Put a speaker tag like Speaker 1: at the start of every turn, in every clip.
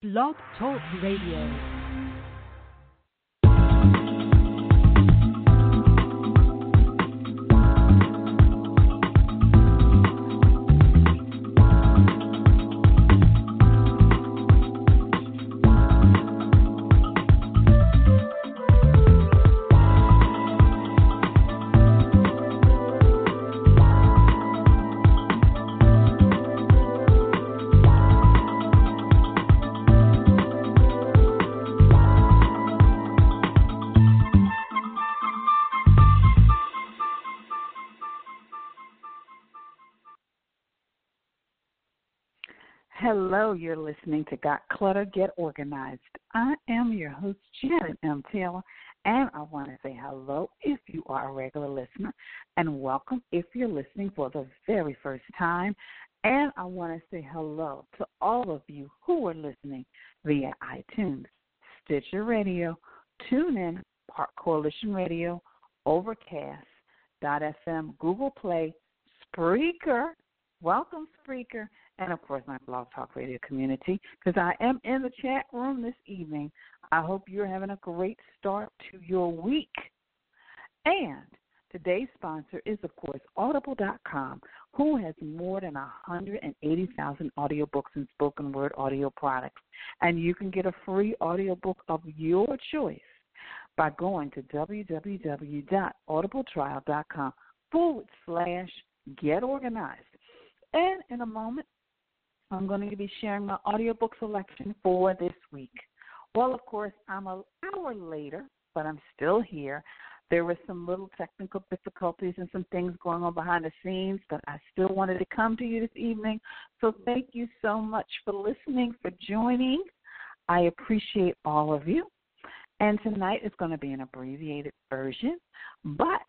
Speaker 1: Blog Talk Radio. Hello, you're listening to Got Clutter, Get Organized. I am your host, Janet M. Taylor, and I want to say hello if you are a regular listener, and welcome if you're listening for the very first time. And I want to say hello to all of you who are listening via iTunes, Stitcher Radio, TuneIn, Park Coalition Radio, Overcast, FM, Google Play, Spreaker. Welcome, Spreaker and of course my blog talk radio community because I am in the chat room this evening. I hope you're having a great start to your week. And today's sponsor is of course audible.com who has more than 180,000 audiobooks and spoken word audio products and you can get a free audiobook of your choice by going to www.audibletrial.com forward slash get organized. And in a moment, I'm going to be sharing my audiobook selection for this week. Well, of course, I'm an hour later, but I'm still here. There were some little technical difficulties and some things going on behind the scenes, but I still wanted to come to you this evening. So thank you so much for listening, for joining. I appreciate all of you. And tonight is going to be an abbreviated version, but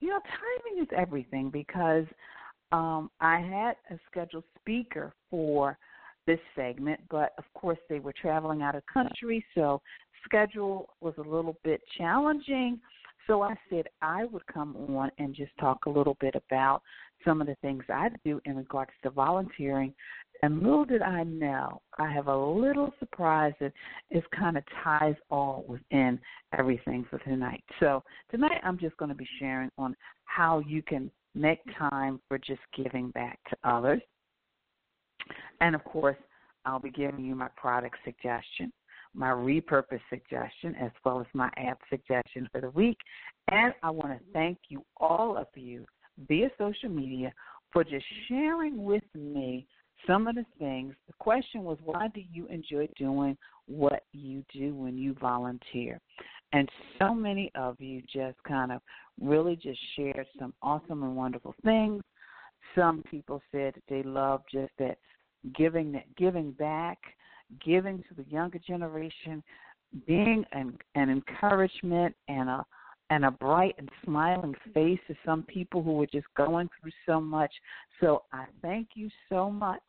Speaker 1: you know, timing is everything because um, I had a scheduled speaker for this segment, but of course they were traveling out of country, so schedule was a little bit challenging. So I said I would come on and just talk a little bit about some of the things I do in regards to volunteering. And little did I know, I have a little surprise that it kind of ties all within everything for tonight. So tonight I'm just going to be sharing on how you can make time for just giving back to others. And of course, I'll be giving you my product suggestion, my repurpose suggestion, as well as my app suggestion for the week. And I want to thank you, all of you, via social media, for just sharing with me some of the things. The question was, why do you enjoy doing what you do when you volunteer? And so many of you just kind of really just shared some awesome and wonderful things. Some people said that they love just that giving that giving back, giving to the younger generation, being an, an encouragement and a and a bright and smiling face to some people who were just going through so much. So I thank you so much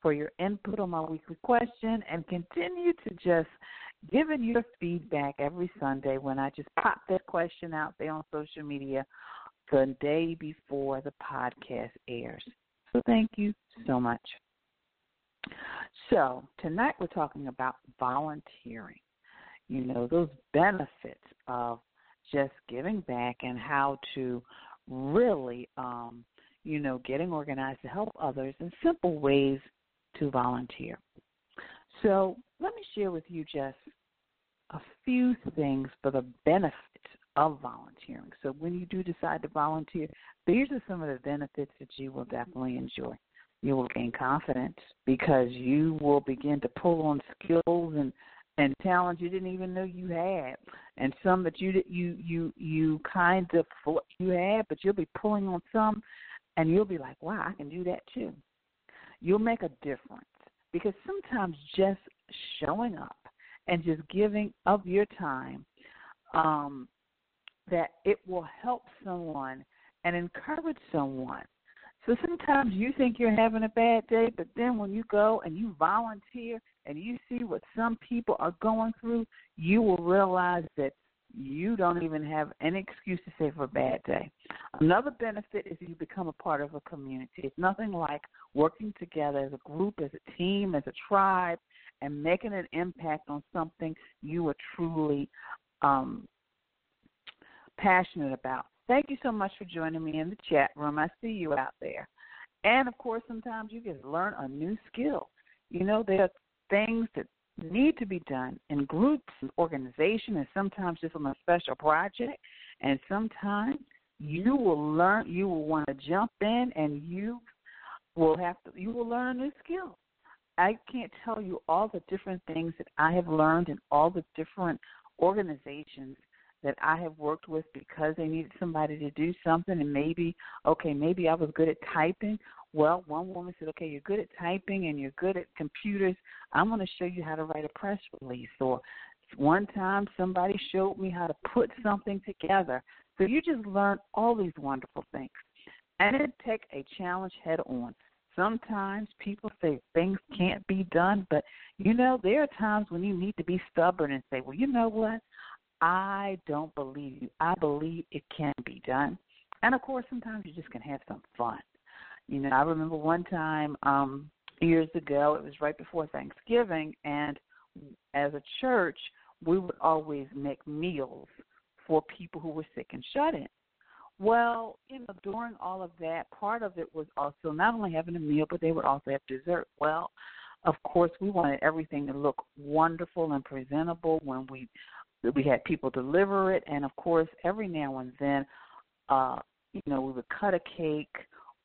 Speaker 1: for your input on my weekly question and continue to just giving your feedback every Sunday when I just pop that question out there on social media the day before the podcast airs. So thank you so much. So tonight we're talking about volunteering. You know, those benefits of just giving back and how to really, um, you know, getting organized to help others in simple ways to volunteer. So let me share with you just a few things for the benefit of volunteering. So when you do decide to volunteer, these are some of the benefits that you will definitely enjoy. You will gain confidence because you will begin to pull on skills and and talents you didn't even know you had, and some that you you you you kind of you had, but you'll be pulling on some, and you'll be like, "Wow, I can do that too." You'll make a difference because sometimes just showing up and just giving of your time um, that it will help someone and encourage someone. So sometimes you think you're having a bad day, but then when you go and you volunteer and you see what some people are going through, you will realize that you don't even have any excuse to say for a bad day. Another benefit is you become a part of a community. It's nothing like working together as a group, as a team, as a tribe, and making an impact on something you are truly um, passionate about. Thank you so much for joining me in the chat room. I see you out there. And of course, sometimes you get to learn a new skill. You know, there are things that need to be done in groups and organizations, and sometimes just on a special project. And sometimes you will learn, you will want to jump in, and you will have to, you will learn a new skill. I can't tell you all the different things that I have learned in all the different organizations that I have worked with because they needed somebody to do something and maybe okay, maybe I was good at typing. Well, one woman said, "Okay, you're good at typing and you're good at computers. I'm going to show you how to write a press release." Or one time somebody showed me how to put something together. So you just learn all these wonderful things. And then take a challenge head on. Sometimes people say things can't be done, but you know, there are times when you need to be stubborn and say, well, you know what? I don't believe you. I believe it can be done. And of course, sometimes you just can have some fun. You know, I remember one time um years ago, it was right before Thanksgiving, and as a church, we would always make meals for people who were sick and shut in. Well, you know, during all of that, part of it was also not only having a meal, but they would also have dessert. Well, of course, we wanted everything to look wonderful and presentable when we we had people deliver it, and of course, every now and then, uh, you know, we would cut a cake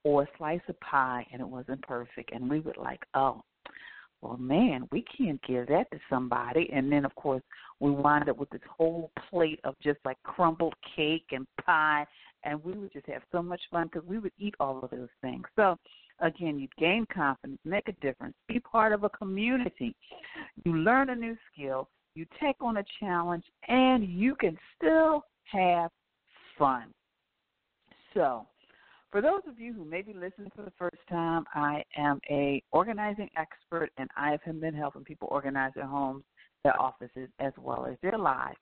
Speaker 1: or a slice of pie, and it wasn't perfect, and we would like, oh, well, man, we can't give that to somebody. And then, of course, we wind up with this whole plate of just like crumbled cake and pie, and we would just have so much fun because we would eat all of those things. So, again, you gain confidence, make a difference, be part of a community. You learn a new skill, you take on a challenge, and you can still have fun. So, for those of you who may be listening for the first time, I am a organizing expert, and I have been helping people organize their homes, their offices, as well as their lives.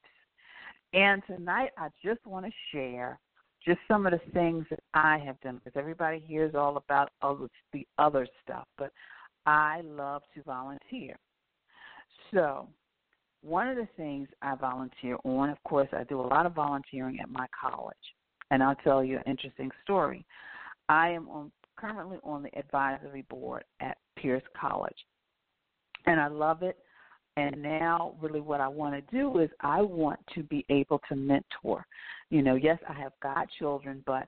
Speaker 1: And tonight, I just want to share just some of the things that I have done because everybody hears all about other, the other stuff, but I love to volunteer. So, one of the things I volunteer on, of course, I do a lot of volunteering at my college and I'll tell you an interesting story. I am on, currently on the advisory board at Pierce College, and I love it. And now, really, what I want to do is I want to be able to mentor. You know, yes, I have got children, but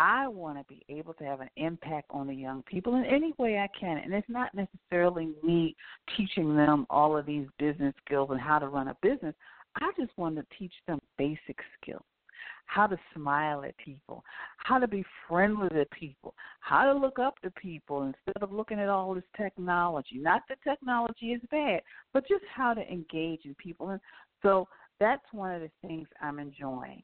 Speaker 1: I want to be able to have an impact on the young people in any way I can. And it's not necessarily me teaching them all of these business skills and how to run a business. I just want to teach them basic skills how to smile at people, how to be friendly to people, how to look up to people instead of looking at all this technology. Not that technology is bad, but just how to engage in people. And so that's one of the things I'm enjoying.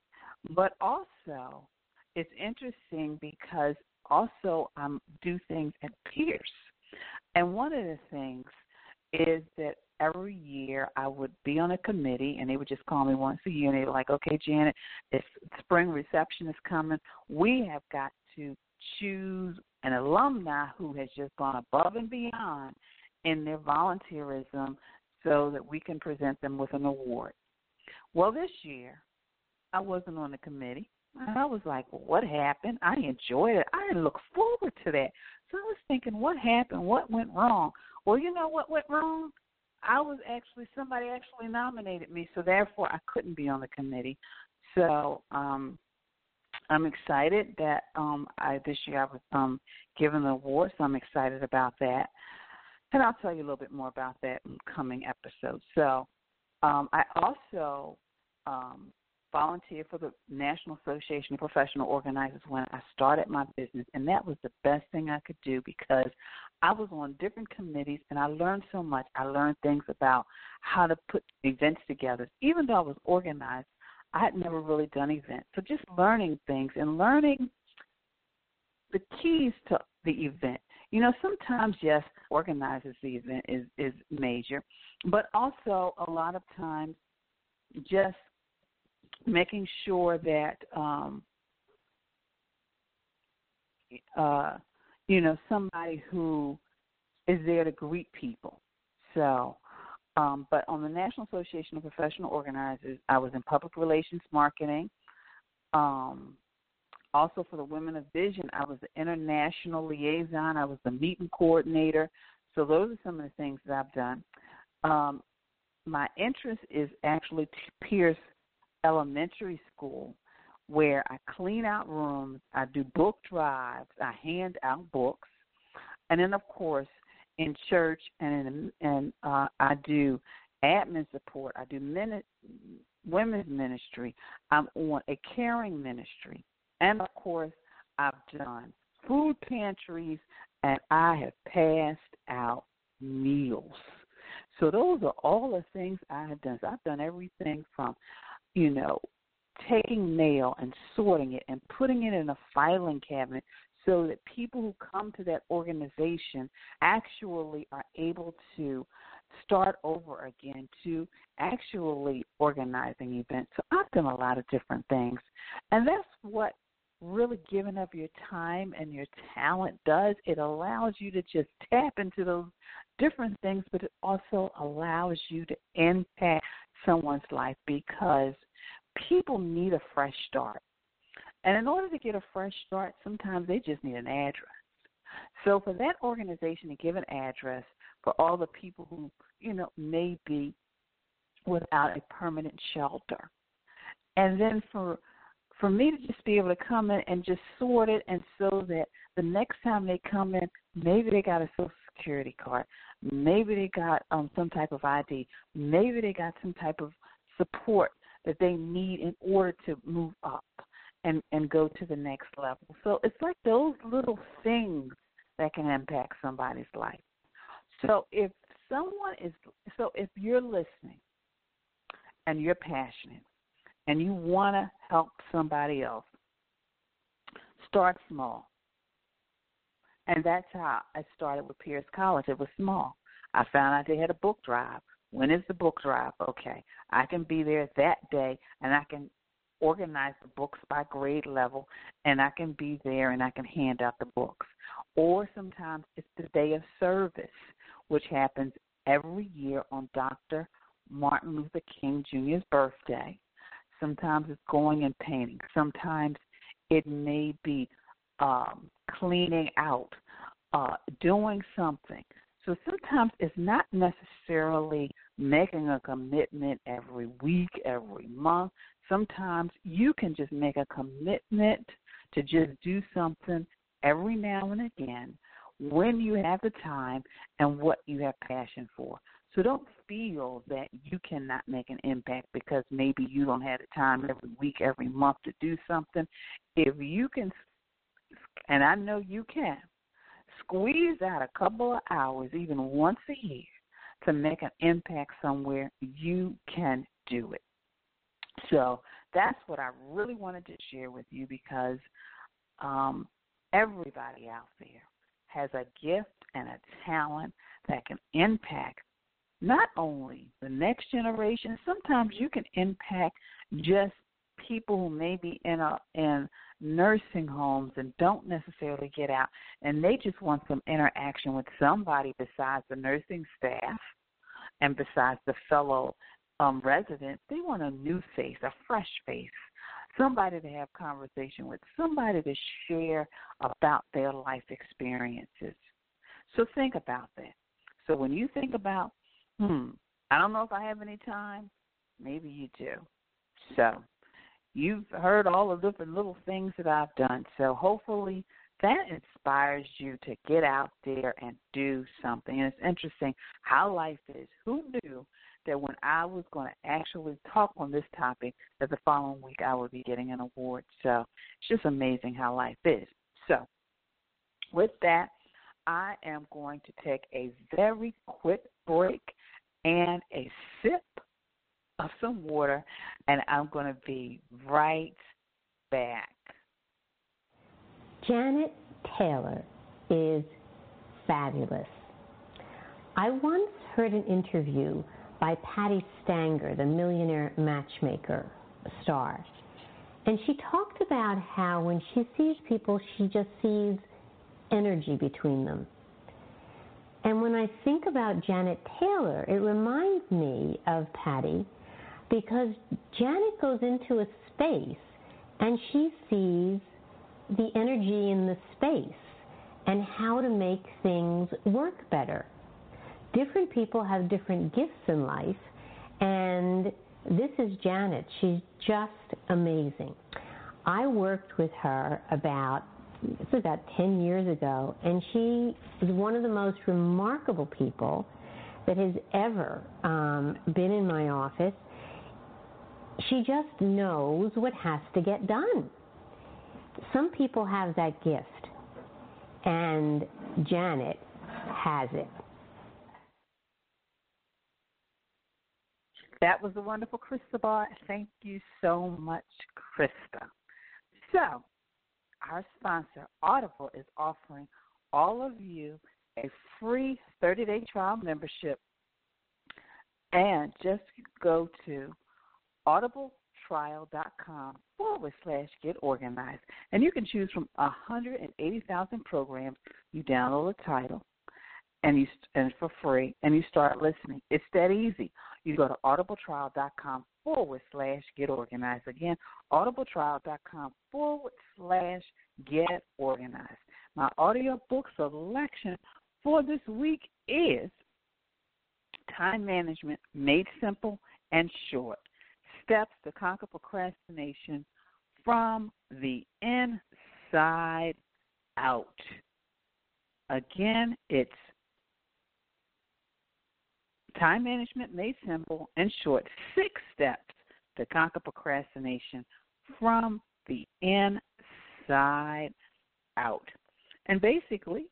Speaker 1: But also, it's interesting because also I um, do things at Pierce. And one of the things is that every year I would be on a committee and they would just call me once a year and they were like, Okay, Janet, it's spring reception is coming. We have got to choose an alumni who has just gone above and beyond in their volunteerism so that we can present them with an award. Well, this year I wasn't on the committee. And I was like, well, what happened? I enjoyed it. I didn't look forward to that. So I was thinking, what happened? What went wrong? Well, you know what went wrong? I was actually somebody actually nominated me, so therefore I couldn't be on the committee. So um I'm excited that um I this year I was um given the award, so I'm excited about that. And I'll tell you a little bit more about that in coming episodes. So um I also um volunteered for the National Association of Professional Organizers when I started my business, and that was the best thing I could do because I was on different committees and I learned so much. I learned things about how to put events together. Even though I was organized, I had never really done events. So just learning things and learning the keys to the event. You know, sometimes yes, organizes the event is is major, but also a lot of times just making sure that um, uh, you know somebody who is there to greet people. So Um, but on the National Association of Professional Organizers, I was in public relations marketing. Um, also for the Women of Vision, I was the international liaison. I was the meeting coordinator. So those are some of the things that I've done. Um, my interest is actually to Pierce Elementary School, where I clean out rooms, I do book drives, I hand out books, and then of course in church and in, and uh, I do admin support. I do mini- women's ministry. I'm on a caring ministry, and of course I've done food pantries, and I have passed out meals. So those are all the things I have done. So I've done everything from, you know, taking mail and sorting it and putting it in a filing cabinet so that people who come to that organization actually are able to start over again to actually organizing events. So I've done a lot of different things. And that's what really giving up your time and your talent does. It allows you to just tap into those different things, but it also allows you to impact someone's life because people need a fresh start. And in order to get a fresh start, sometimes they just need an address. So for that organization to give an address for all the people who, you know, may be without a permanent shelter. And then for for me to just be able to come in and just sort it and so that the next time they come in, maybe they got a social security card, maybe they got um some type of ID, maybe they got some type of support that they need in order to move up and and go to the next level. So it's like those little things that can impact somebody's life. So if someone is so if you're listening and you're passionate and you want to help somebody else, start small. And that's how I started with Pierce College. It was small. I found out they had a book drive. When is the book drive? Okay. I can be there that day and I can organize the books by grade level and I can be there and I can hand out the books. Or sometimes it's the day of service, which happens every year on Dr. Martin Luther King Jr.'s birthday. Sometimes it's going and painting. Sometimes it may be um, cleaning out, uh, doing something. So sometimes it's not necessarily making a commitment every week, every month. Sometimes you can just make a commitment to just do something every now and again when you have the time and what you have passion for. So don't feel that you cannot make an impact because maybe you don't have the time every week, every month to do something. If you can, and I know you can, squeeze out a couple of hours, even once a year, to make an impact somewhere, you can do it. So that's what I really wanted to share with you because um, everybody out there has a gift and a talent that can impact not only the next generation, sometimes you can impact just people who may be in a in nursing homes and don't necessarily get out. And they just want some interaction with somebody besides the nursing staff and besides the fellow um residents. They want a new face a fresh face somebody to have conversation with somebody to share about their life experiences. So think about that. So when you think about hmm i don't know if i have any time maybe you do. So you've heard all the different little things that I've done. So hopefully that inspires you to get out there and do something. And it's interesting how life is. Who knew that when I was going to actually talk on this topic, that the following week I would be getting an award. So it's just amazing how life is. So with that, I am going to take a very quick break and a sip of some water, and I'm going to be right back.
Speaker 2: Janet Taylor is fabulous. I once heard an interview by Patti Stanger, the millionaire matchmaker star, and she talked about how when she sees people, she just sees energy between them. And when I think about Janet Taylor, it reminds me of Patti because Janet goes into a space and she sees the energy in the space and how to make things work better. Different people have different gifts in life, and this is Janet. She's just amazing. I worked with her about this was about 10 years ago, and she is one of the most remarkable people that has ever um, been in my office. She just knows what has to get done. Some people have that gift, and Janet has it.
Speaker 1: That was a wonderful Cristobal. Thank you so much, Krista. So, our sponsor, Audible, is offering all of you a free 30 day trial membership. And just go to audibletrial.com forward slash get organized. And you can choose from 180,000 programs. You download the title and you and for free and you start listening. It's that easy. You go to audibletrial.com forward slash get organized. Again, audibletrial.com forward slash get organized. My audio book selection for this week is Time Management Made Simple and Short Steps to Conquer Procrastination from the Inside Out. Again, it's Time Management Made Simple and Short Six Steps to Conquer Procrastination from the Inside Out. And basically,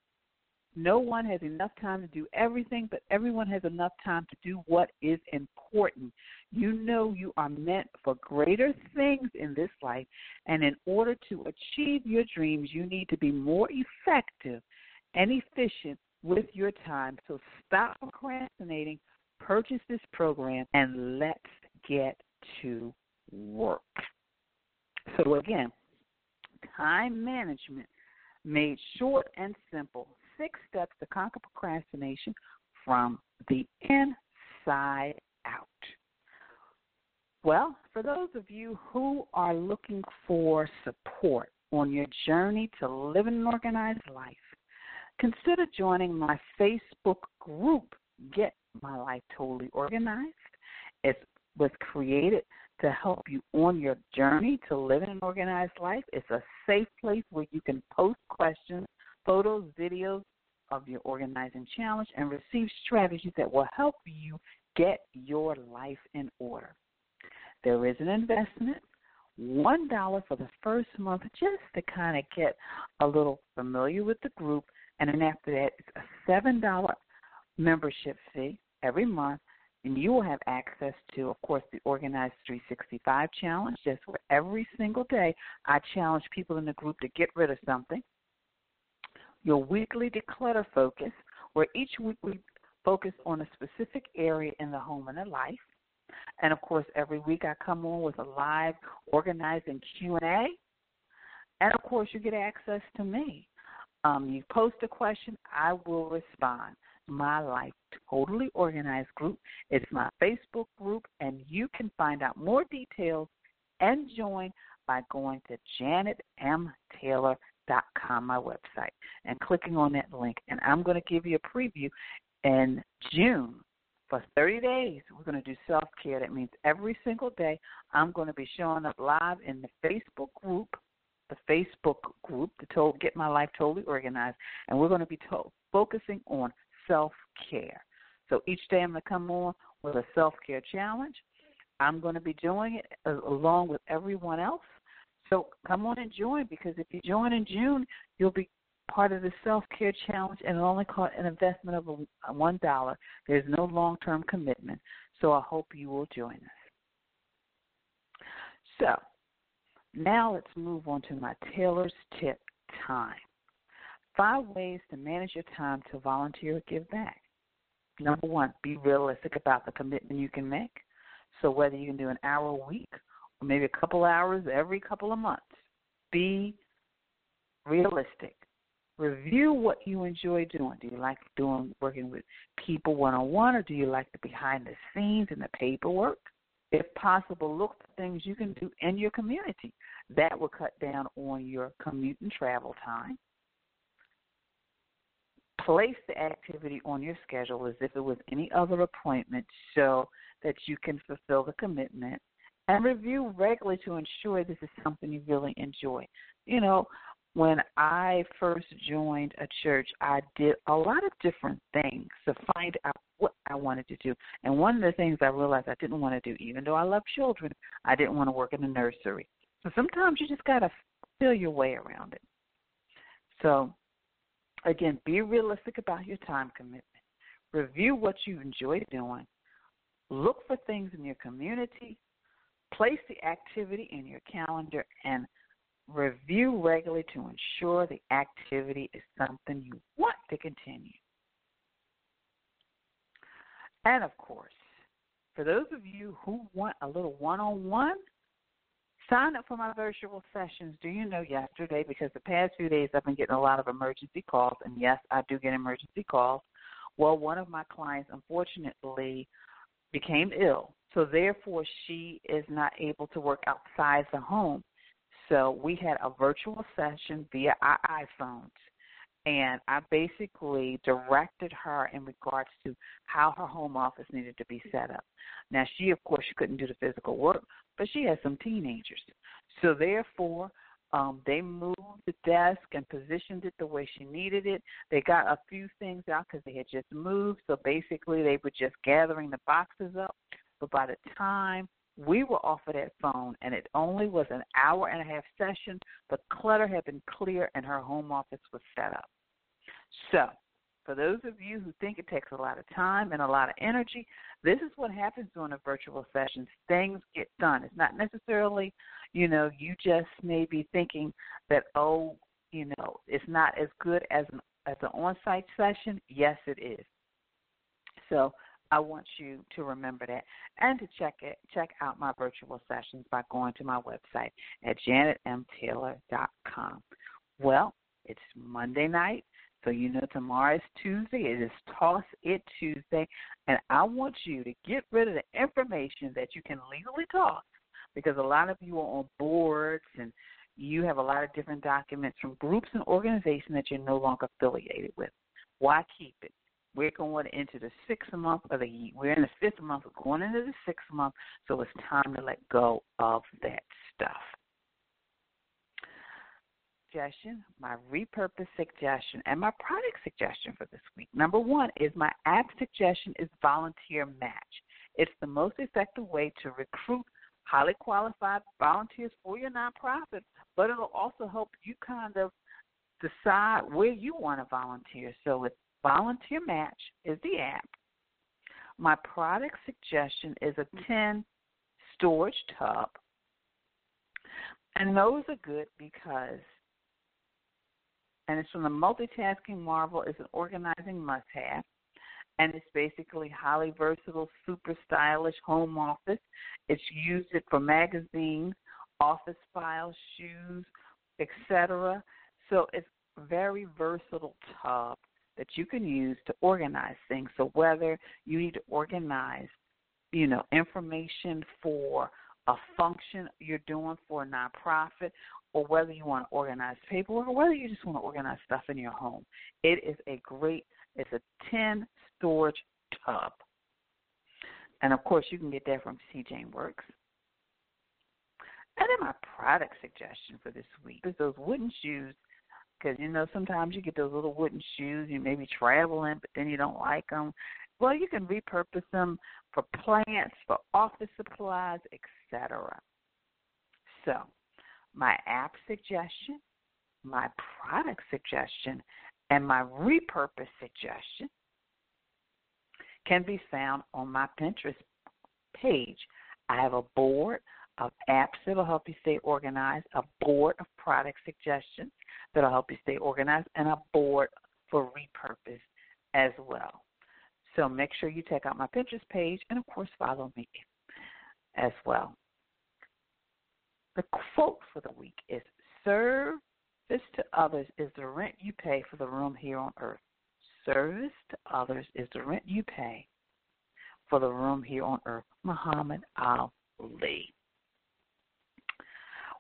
Speaker 1: no one has enough time to do everything, but everyone has enough time to do what is important. You know you are meant for greater things in this life, and in order to achieve your dreams, you need to be more effective and efficient with your time. So stop procrastinating, purchase this program, and let's get to work. So, again, time management made short and simple six steps to conquer procrastination from the inside out. Well, for those of you who are looking for support on your journey to living an organized life, consider joining my Facebook group, Get My Life Totally Organized. It was created to help you on your journey to living an organized life. It's a safe place where you can post questions, photos, videos of your organizing challenge, and receive strategies that will help you get your life in order. There is an investment, $1 for the first month, just to kind of get a little familiar with the group. And then after that, it's a $7 membership fee every month and you will have access to, of course, the Organized 365 Challenge. Just where every single day I challenge people in the group to get rid of something. Your weekly declutter focus, where each week we focus on a specific area in the home and the life. And of course, every week I come on with a live organizing Q&A. And of course, you get access to me. Um, you post a question, I will respond. My Life Totally Organized group. It's my Facebook group, and you can find out more details and join by going to janetmtaylor.com, my website, and clicking on that link. And I'm going to give you a preview in June. For 30 days, we're going to do self care. That means every single day I'm going to be showing up live in the Facebook group, the Facebook group, to Get My Life Totally Organized, and we're going to be to- focusing on self care. So each day I'm going to come on with a self care challenge. I'm going to be doing it along with everyone else. So come on and join because if you join in June, you'll be part of the self care challenge and it'll only cost an investment of one dollar. There's no long term commitment. So I hope you will join us. So now let's move on to my Taylor's tip time. Five ways to manage your time to volunteer or give back. Number one, be realistic about the commitment you can make. So whether you can do an hour a week maybe a couple hours every couple of months, be realistic. Review what you enjoy doing. Do you like doing working with people one on one, or do you like the behind the scenes and the paperwork? If possible, look for things you can do in your community. That will cut down on your commute and travel time. Place the activity on your schedule as if it was any other appointment so that you can fulfill the commitment. And review regularly to ensure this is something you really enjoy. You know, when I first joined a church, I did a lot of different things to find out what I wanted to do. And one of the things I realized I didn't want to do, even though I love children, I didn't want to work in a nursery. So sometimes you just got to feel your way around it. So, again, be realistic about your time commitment. Review what you enjoy doing. Look for things in your community. Place the activity in your calendar and Review regularly to ensure the activity is something you want to continue. And of course, for those of you who want a little one on one, sign up for my virtual sessions. Do you know yesterday? Because the past few days I've been getting a lot of emergency calls, and yes, I do get emergency calls. Well, one of my clients unfortunately became ill, so therefore she is not able to work outside the home. So we had a virtual session via our iPhones. And I basically directed her in regards to how her home office needed to be set up. Now, she, of course, she couldn't do the physical work, but she has some teenagers. So, therefore, um, they moved the desk and positioned it the way she needed it. They got a few things out because they had just moved. So basically, they were just gathering the boxes up. But by the time we were off of that phone, and it only was an hour and a half session. The clutter had been clear, and her home office was set up. So, for those of you who think it takes a lot of time and a lot of energy, this is what happens during a virtual session. Things get done. It's not necessarily, you know, you just may be thinking that, oh, you know, it's not as good as an as an on-site session. Yes, it is. So I want you to remember that and to check it check out my virtual sessions by going to my website at janetmtaylor.com. Well, it's Monday night, so you know tomorrow is Tuesday. It is Toss It Tuesday, and I want you to get rid of the information that you can legally toss because a lot of you are on boards and you have a lot of different documents from groups and organizations that you're no longer affiliated with. Why keep it? We're going into the sixth month of the year. We're in the fifth month, we're going into the sixth month, so it's time to let go of that stuff. Suggestion, my repurpose suggestion, and my product suggestion for this week. Number one is my app suggestion is Volunteer Match. It's the most effective way to recruit highly qualified volunteers for your nonprofit, but it'll also help you kind of decide where you want to volunteer. So it's Volunteer Match is the app. My product suggestion is a 10 storage tub. And those are good because, and it's from the Multitasking Marvel, it's an organizing must have. And it's basically highly versatile, super stylish home office. It's used it for magazines, office files, shoes, etc. So it's very versatile tub that you can use to organize things. So whether you need to organize, you know, information for a function you're doing for a nonprofit, or whether you want to organize paperwork, or whether you just want to organize stuff in your home, it is a great. It's a tin storage tub, and of course you can get that from CJ Works. And then my product suggestion for this week is those wooden shoes because you know sometimes you get those little wooden shoes you may be traveling but then you don't like them well you can repurpose them for plants for office supplies etc so my app suggestion my product suggestion and my repurpose suggestion can be found on my pinterest page. I have a board of apps that will help you stay organized, a board of product suggestions that'll help you stay organized, and a board for repurpose as well. So make sure you check out my Pinterest page and, of course, follow me as well. The quote for the week is Service to others is the rent you pay for the room here on earth. Service to others is the rent you pay for the room here on earth. Muhammad Ali.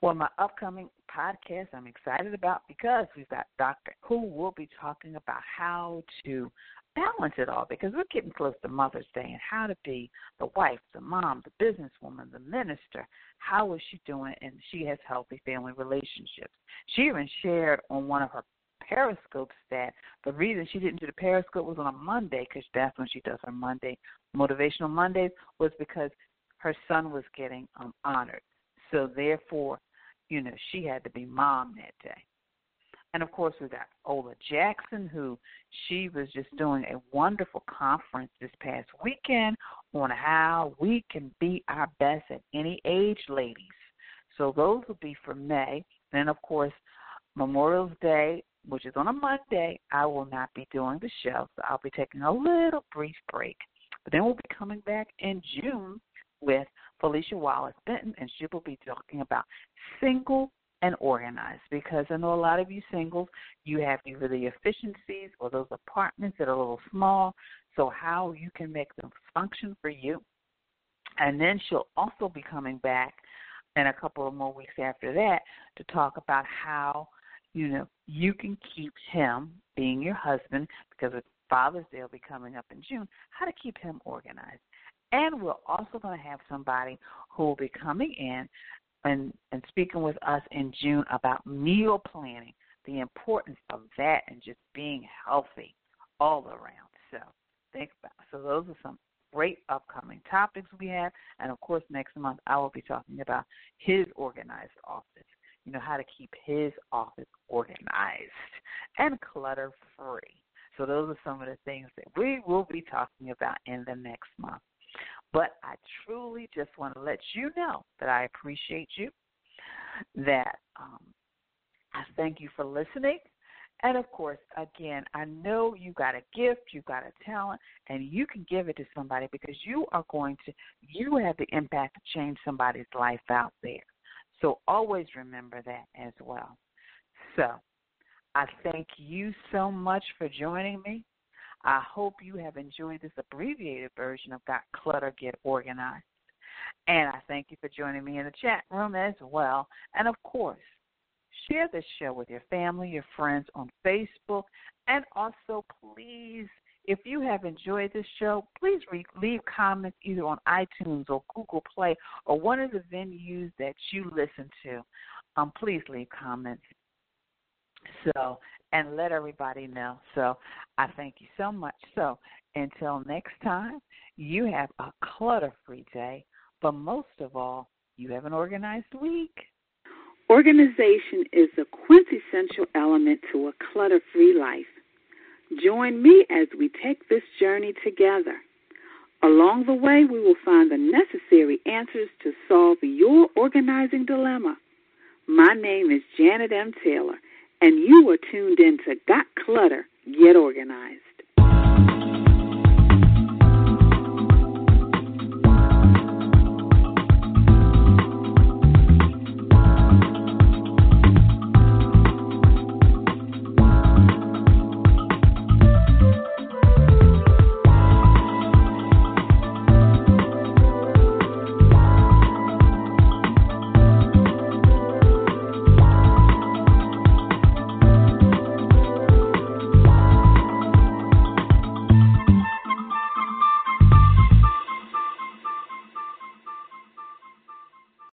Speaker 1: Well, my upcoming podcast I'm excited about because we've got Dr. who will be talking about how to balance it all because we're getting close to Mother's Day and how to be the wife, the mom, the businesswoman, the minister. How is she doing? And she has healthy family relationships. She even shared on one of her Periscopes that the reason she didn't do the Periscope was on a Monday because that's when she does her Monday motivational Mondays was because her son was getting um, honored. So therefore, you know, she had to be mom that day. And of course, we got Ola Jackson, who she was just doing a wonderful conference this past weekend on how we can be our best at any age, ladies. So those will be for May. Then, of course, Memorial Day, which is on a Monday, I will not be doing the show. So I'll be taking a little brief break. But then we'll be coming back in June with Felicia Wallace Benton, and she will be talking about single and organized because I know a lot of you singles, you have either the efficiencies or those apartments that are a little small, so how you can make them function for you. And then she'll also be coming back in a couple of more weeks after that to talk about how, you know, you can keep him being your husband because Father's Day will be coming up in June, how to keep him organized. And we're also going to have somebody who will be coming in and, and speaking with us in June about meal planning, the importance of that and just being healthy all around. So think about so those are some great upcoming topics we have. And of course next month I will be talking about his organized office. You know, how to keep his office organized and clutter free. So those are some of the things that we will be talking about in the next month. But I truly just want to let you know that I appreciate you, that um, I thank you for listening. And of course, again, I know you got a gift, you got a talent, and you can give it to somebody because you are going to, you have the impact to change somebody's life out there. So always remember that as well. So I thank you so much for joining me. I hope you have enjoyed this abbreviated version of Got Clutter Get Organized. And I thank you for joining me in the chat room as well. And of course, share this show with your family, your friends on Facebook. And also, please, if you have enjoyed this show, please leave comments either on iTunes or Google Play or one of the venues that you listen to. Um, please leave comments. So, and let everybody know. So I thank you so much. So until next time, you have a clutter free day, but most of all, you have an organized week.
Speaker 3: Organization is a quintessential element to a clutter free life. Join me as we take this journey together. Along the way, we will find the necessary answers to solve your organizing dilemma. My name is Janet M. Taylor and you are tuned in to Got Clutter, Get Organized.